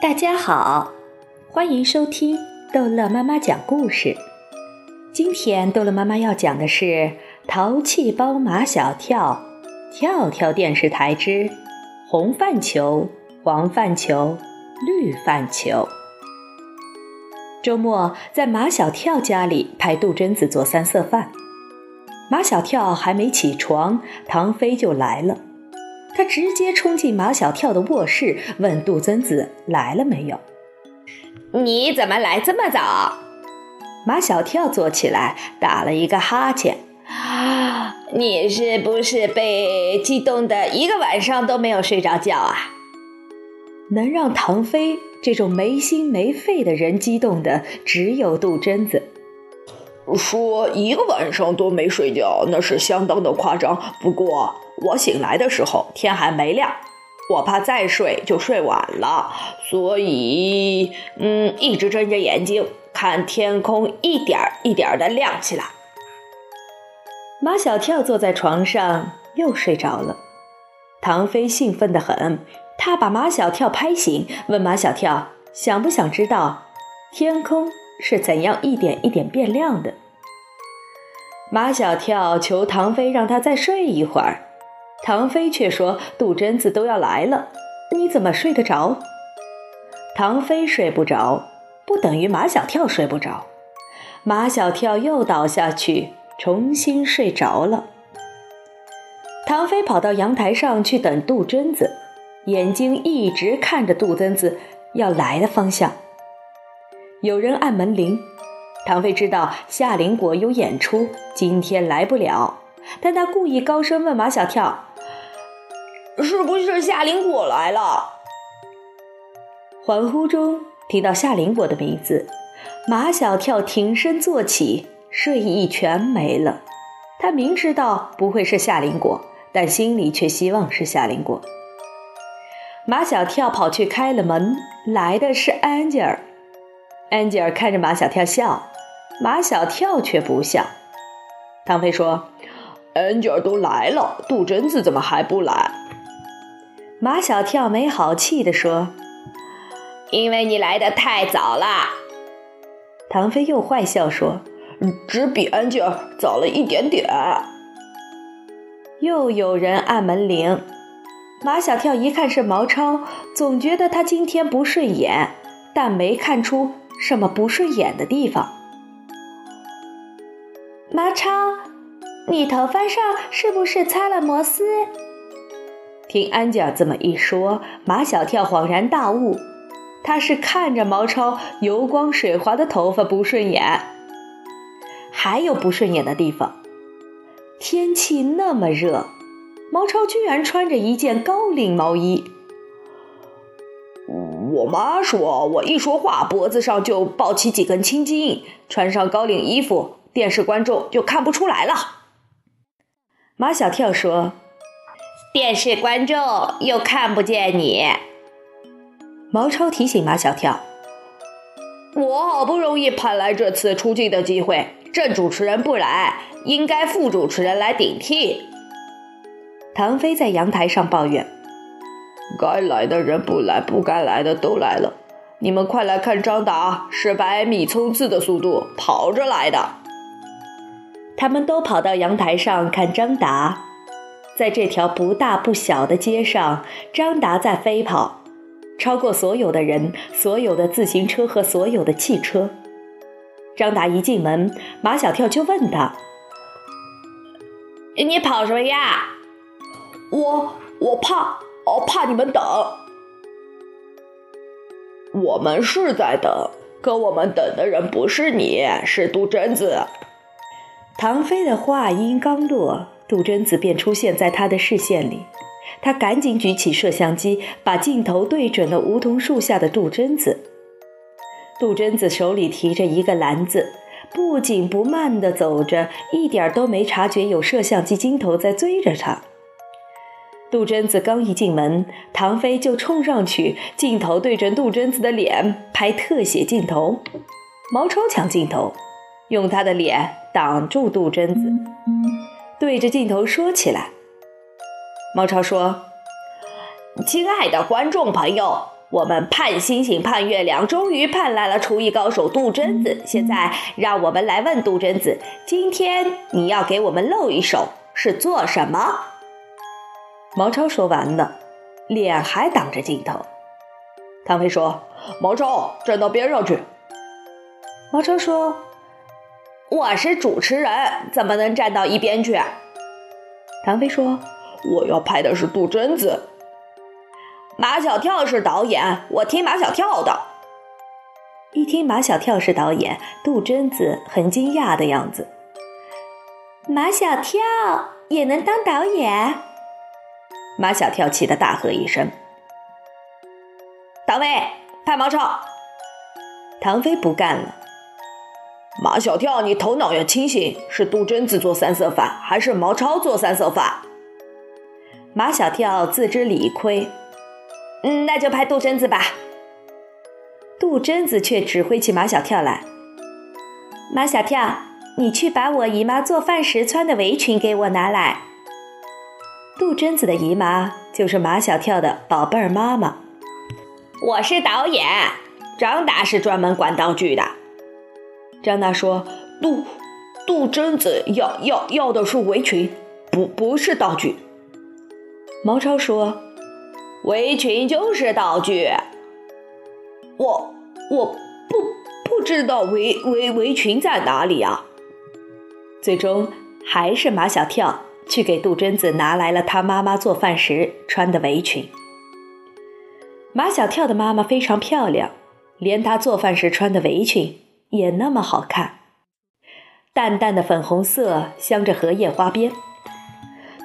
大家好，欢迎收听逗乐妈妈讲故事。今天逗乐妈妈要讲的是《淘气包马小跳》，跳跳电视台之红饭球、黄饭球、绿饭球。周末在马小跳家里派杜真子做三色饭，马小跳还没起床，唐飞就来了。他直接冲进马小跳的卧室，问杜真子来了没有？你怎么来这么早？马小跳坐起来，打了一个哈欠。啊你是不是被激动的一个晚上都没有睡着觉啊？能让唐飞这种没心没肺的人激动的，只有杜真子。说一个晚上都没睡觉，那是相当的夸张。不过我醒来的时候天还没亮，我怕再睡就睡晚了，所以嗯，一直睁着眼睛看天空一点一点的亮起来。马小跳坐在床上又睡着了，唐飞兴奋得很，他把马小跳拍醒，问马小跳想不想知道天空。是怎样一点一点变亮的？马小跳求唐飞让他再睡一会儿，唐飞却说：“杜真子都要来了，你怎么睡得着？”唐飞睡不着，不等于马小跳睡不着。马小跳又倒下去，重新睡着了。唐飞跑到阳台上去等杜真子，眼睛一直看着杜真子要来的方向。有人按门铃，唐飞知道夏林果有演出，今天来不了。但他故意高声问马小跳：“是不是夏林果来了？”恍惚中听到夏林果的名字，马小跳挺身坐起，睡意全没了。他明知道不会是夏林果，但心里却希望是夏林果。马小跳跑去开了门，来的是安吉尔。安吉尔看着马小跳笑，马小跳却不笑。唐飞说：“安吉尔都来了，杜真子怎么还不来？”马小跳没好气地说：“因为你来的太早了。”唐飞又坏笑说：“只比安吉尔早了一点点。”又有人按门铃，马小跳一看是毛超，总觉得他今天不顺眼，但没看出。什么不顺眼的地方？毛超，你头发上是不是擦了摩丝？听安吉尔这么一说，马小跳恍然大悟，他是看着毛超油光水滑的头发不顺眼。还有不顺眼的地方，天气那么热，毛超居然穿着一件高领毛衣。我妈说，我一说话脖子上就抱起几根青筋，穿上高领衣服，电视观众就看不出来了。马小跳说：“电视观众又看不见你。”毛超提醒马小跳：“我好不容易盼来这次出镜的机会，正主持人不来，应该副主持人来顶替。”唐飞在阳台上抱怨。该来的人不来，不该来的都来了。你们快来看，张达是百米冲刺的速度跑着来的。他们都跑到阳台上看张达，在这条不大不小的街上，张达在飞跑，超过所有的人、所有的自行车和所有的汽车。张达一进门，马小跳就问他：“你跑什么呀？”“我我怕。”哦，怕你们等，我们是在等，可我们等的人不是你，是杜真子。唐飞的话音刚落，杜真子便出现在他的视线里。他赶紧举起摄像机，把镜头对准了梧桐树下的杜真子。杜真子手里提着一个篮子，不紧不慢地走着，一点都没察觉有摄像机镜头在追着他。杜真子刚一进门，唐飞就冲上去，镜头对着杜真子的脸拍特写镜头。毛超抢镜头，用他的脸挡住杜真子，对着镜头说起来。毛超说：“亲爱的观众朋友，我们盼星星盼月亮，终于盼来了厨艺高手杜真子。现在，让我们来问杜真子：今天你要给我们露一手，是做什么？毛超说完呢，脸还挡着镜头。唐飞说：“毛超，站到边上去。”毛超说：“我是主持人，怎么能站到一边去？”唐飞说：“我要拍的是杜真子。”马小跳是导演，我听马小跳的。一听马小跳是导演，杜真子很惊讶的样子。马小跳也能当导演？马小跳气得大喝一声：“唐飞，拍毛超！”唐飞不干了：“马小跳，你头脑要清醒，是杜真子做三色饭，还是毛超做三色饭？”马小跳自知理亏。嗯，那就拍杜真子吧。杜真子却指挥起马小跳来。马小跳，你去把我姨妈做饭时穿的围裙给我拿来。杜真子的姨妈就是马小跳的宝贝儿妈妈。我是导演，张达是专门管道具的。张达说：“杜杜真子要要要的是围裙，不不是道具。”毛超说。围裙就是道具，我我不不知道围围围裙在哪里啊。最终还是马小跳去给杜真子拿来了他妈妈做饭时穿的围裙。马小跳的妈妈非常漂亮，连她做饭时穿的围裙也那么好看，淡淡的粉红色，镶着荷叶花边。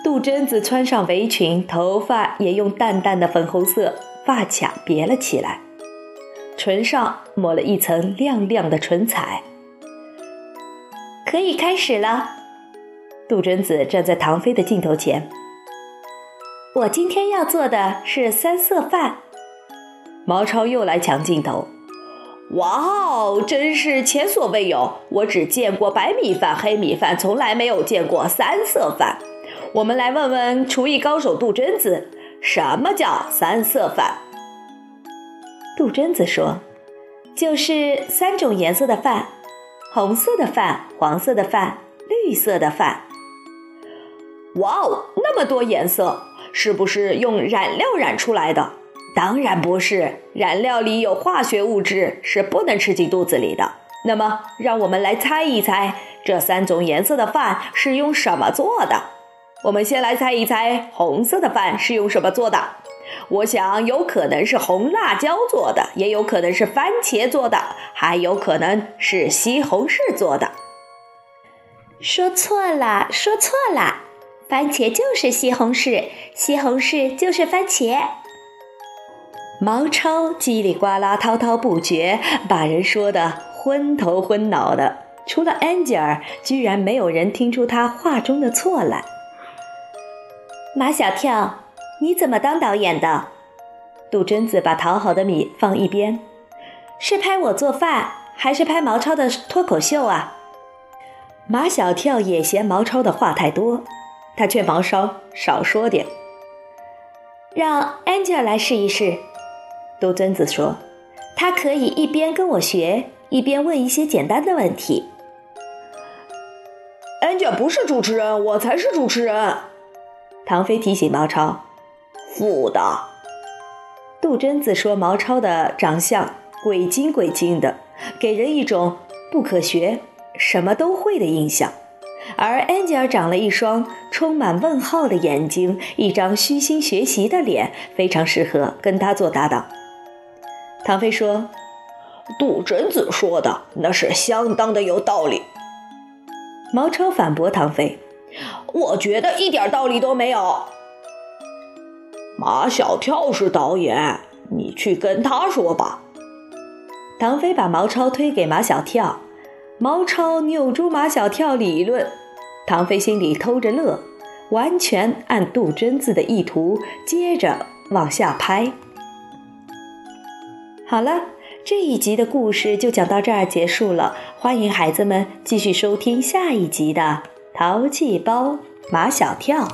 杜真子穿上围裙，头发也用淡淡的粉红色发卡别了起来，唇上抹了一层亮亮的唇彩。可以开始了。杜真子站在唐飞的镜头前。我今天要做的是三色饭。毛超又来抢镜头。哇哦，真是前所未有！我只见过白米饭、黑米饭，从来没有见过三色饭。我们来问问厨艺高手杜真子，什么叫三色饭？杜真子说：“就是三种颜色的饭，红色的饭、黄色的饭、绿色的饭。”哇哦，那么多颜色，是不是用染料染出来的？当然不是，染料里有化学物质，是不能吃进肚子里的。那么，让我们来猜一猜，这三种颜色的饭是用什么做的？我们先来猜一猜，红色的饭是用什么做的？我想有可能是红辣椒做的，也有可能是番茄做的，还有可能是西红柿做的。说错了，说错了，番茄就是西红柿，西红柿就是番茄。毛超叽里呱啦滔滔不绝，把人说的昏头昏脑的。除了安吉尔，居然没有人听出他话中的错来。马小跳，你怎么当导演的？杜真子把淘好的米放一边，是拍我做饭，还是拍毛超的脱口秀啊？马小跳也嫌毛超的话太多，他劝毛超少说点，让 Angel 来试一试。杜真子说，他可以一边跟我学，一边问一些简单的问题。Angel 不是主持人，我才是主持人。唐飞提醒毛超：“副的。”杜真子说：“毛超的长相鬼精鬼精的，给人一种不可学、什么都会的印象。而安吉尔长了一双充满问号的眼睛，一张虚心学习的脸，非常适合跟他做搭档。”唐飞说：“杜真子说的那是相当的有道理。”毛超反驳唐飞。我觉得一点道理都没有。马小跳是导演，你去跟他说吧。唐飞把毛超推给马小跳，毛超扭住马小跳理论，唐飞心里偷着乐，完全按杜真子的意图，接着往下拍。好了，这一集的故事就讲到这儿结束了，欢迎孩子们继续收听下一集的。淘气包马小跳。